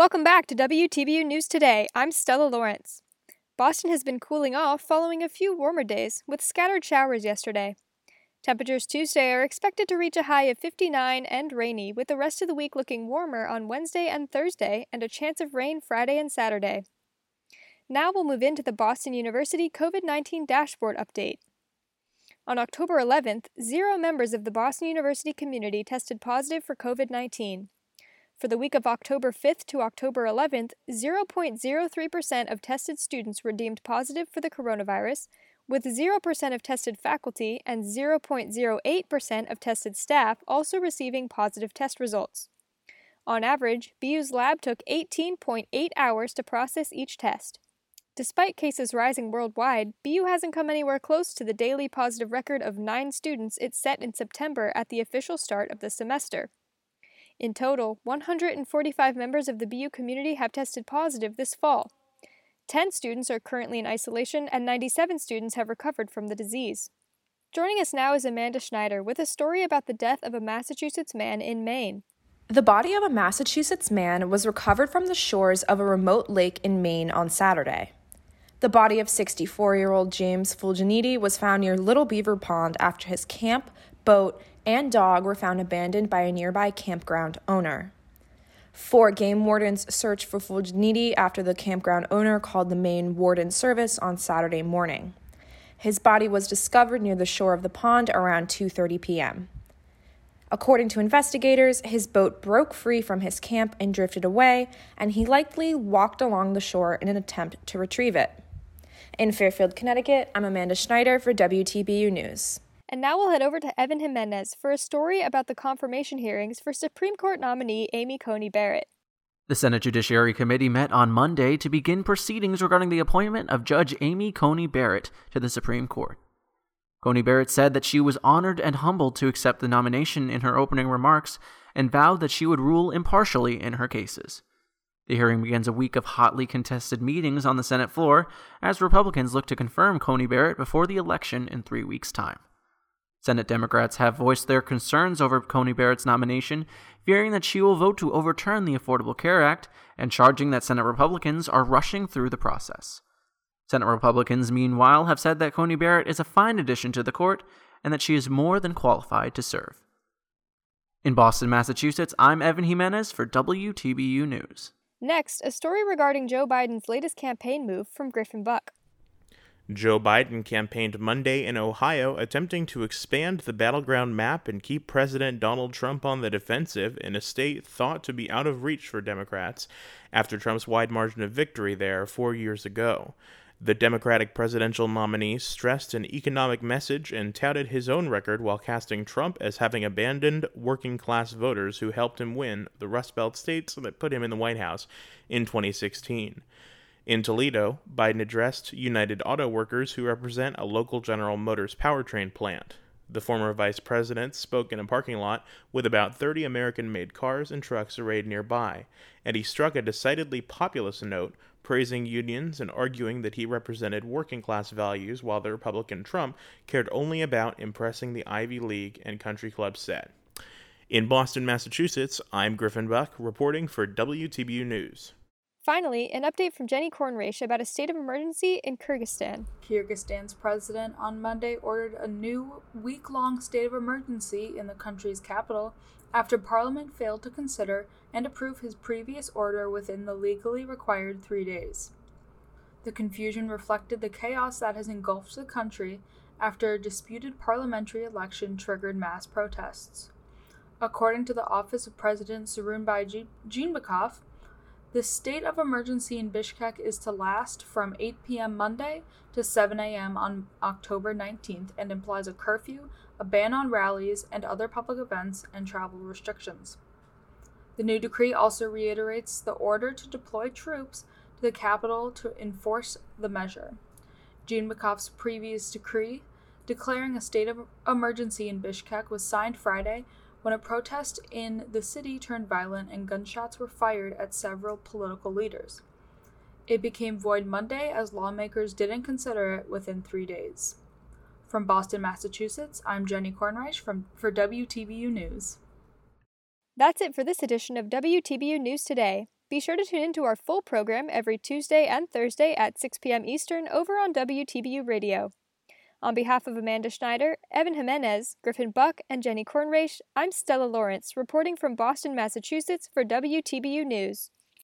Welcome back to WTBU News Today. I'm Stella Lawrence. Boston has been cooling off following a few warmer days, with scattered showers yesterday. Temperatures Tuesday are expected to reach a high of 59 and rainy, with the rest of the week looking warmer on Wednesday and Thursday, and a chance of rain Friday and Saturday. Now we'll move into the Boston University COVID 19 dashboard update. On October 11th, zero members of the Boston University community tested positive for COVID 19. For the week of October 5th to October 11th, 0.03% of tested students were deemed positive for the coronavirus, with 0% of tested faculty and 0.08% of tested staff also receiving positive test results. On average, BU's lab took 18.8 hours to process each test. Despite cases rising worldwide, BU hasn't come anywhere close to the daily positive record of nine students it set in September at the official start of the semester. In total, 145 members of the BU community have tested positive this fall. 10 students are currently in isolation, and 97 students have recovered from the disease. Joining us now is Amanda Schneider with a story about the death of a Massachusetts man in Maine. The body of a Massachusetts man was recovered from the shores of a remote lake in Maine on Saturday. The body of 64 year old James Fulginiti was found near Little Beaver Pond after his camp, boat, and dog were found abandoned by a nearby campground owner. Four game wardens searched for Fulginiti after the campground owner called the Maine Warden Service on Saturday morning. His body was discovered near the shore of the pond around 2:30 p.m. According to investigators, his boat broke free from his camp and drifted away, and he likely walked along the shore in an attempt to retrieve it. In Fairfield, Connecticut, I'm Amanda Schneider for WTBU News. And now we'll head over to Evan Jimenez for a story about the confirmation hearings for Supreme Court nominee Amy Coney Barrett. The Senate Judiciary Committee met on Monday to begin proceedings regarding the appointment of Judge Amy Coney Barrett to the Supreme Court. Coney Barrett said that she was honored and humbled to accept the nomination in her opening remarks and vowed that she would rule impartially in her cases. The hearing begins a week of hotly contested meetings on the Senate floor as Republicans look to confirm Coney Barrett before the election in three weeks' time. Senate Democrats have voiced their concerns over Coney Barrett's nomination, fearing that she will vote to overturn the Affordable Care Act and charging that Senate Republicans are rushing through the process. Senate Republicans, meanwhile, have said that Coney Barrett is a fine addition to the court and that she is more than qualified to serve. In Boston, Massachusetts, I'm Evan Jimenez for WTBU News. Next, a story regarding Joe Biden's latest campaign move from Griffin Buck. Joe Biden campaigned Monday in Ohio, attempting to expand the battleground map and keep President Donald Trump on the defensive in a state thought to be out of reach for Democrats after Trump's wide margin of victory there four years ago. The Democratic presidential nominee stressed an economic message and touted his own record while casting Trump as having abandoned working class voters who helped him win the Rust Belt states that put him in the White House in 2016. In Toledo, Biden addressed United Auto Workers who represent a local General Motors powertrain plant. The former vice president spoke in a parking lot with about 30 American made cars and trucks arrayed nearby, and he struck a decidedly populist note, praising unions and arguing that he represented working class values while the Republican Trump cared only about impressing the Ivy League and country club set. In Boston, Massachusetts, I'm Griffin Buck reporting for WTBU News. Finally, an update from Jenny Kornreich about a state of emergency in Kyrgyzstan. Kyrgyzstan's president on Monday ordered a new week long state of emergency in the country's capital after parliament failed to consider and approve his previous order within the legally required three days. The confusion reflected the chaos that has engulfed the country after a disputed parliamentary election triggered mass protests. According to the office of President Sooronbay Jeenbekov, the state of emergency in Bishkek is to last from 8 p.m. Monday to 7 a.m. on October 19th and implies a curfew, a ban on rallies and other public events, and travel restrictions. The new decree also reiterates the order to deploy troops to the capital to enforce the measure. Jean Jeenbekov's previous decree declaring a state of emergency in Bishkek was signed Friday when a protest in the city turned violent and gunshots were fired at several political leaders. It became void Monday as lawmakers didn't consider it within three days. From Boston, Massachusetts, I'm Jenny Kornreich from, for WTBU News. That's it for this edition of WTBU News Today. Be sure to tune in to our full program every Tuesday and Thursday at 6 p.m. Eastern over on WTBU Radio. On behalf of Amanda Schneider, Evan Jimenez, Griffin Buck, and Jenny Kornreich, I'm Stella Lawrence, reporting from Boston, Massachusetts for WTBU News.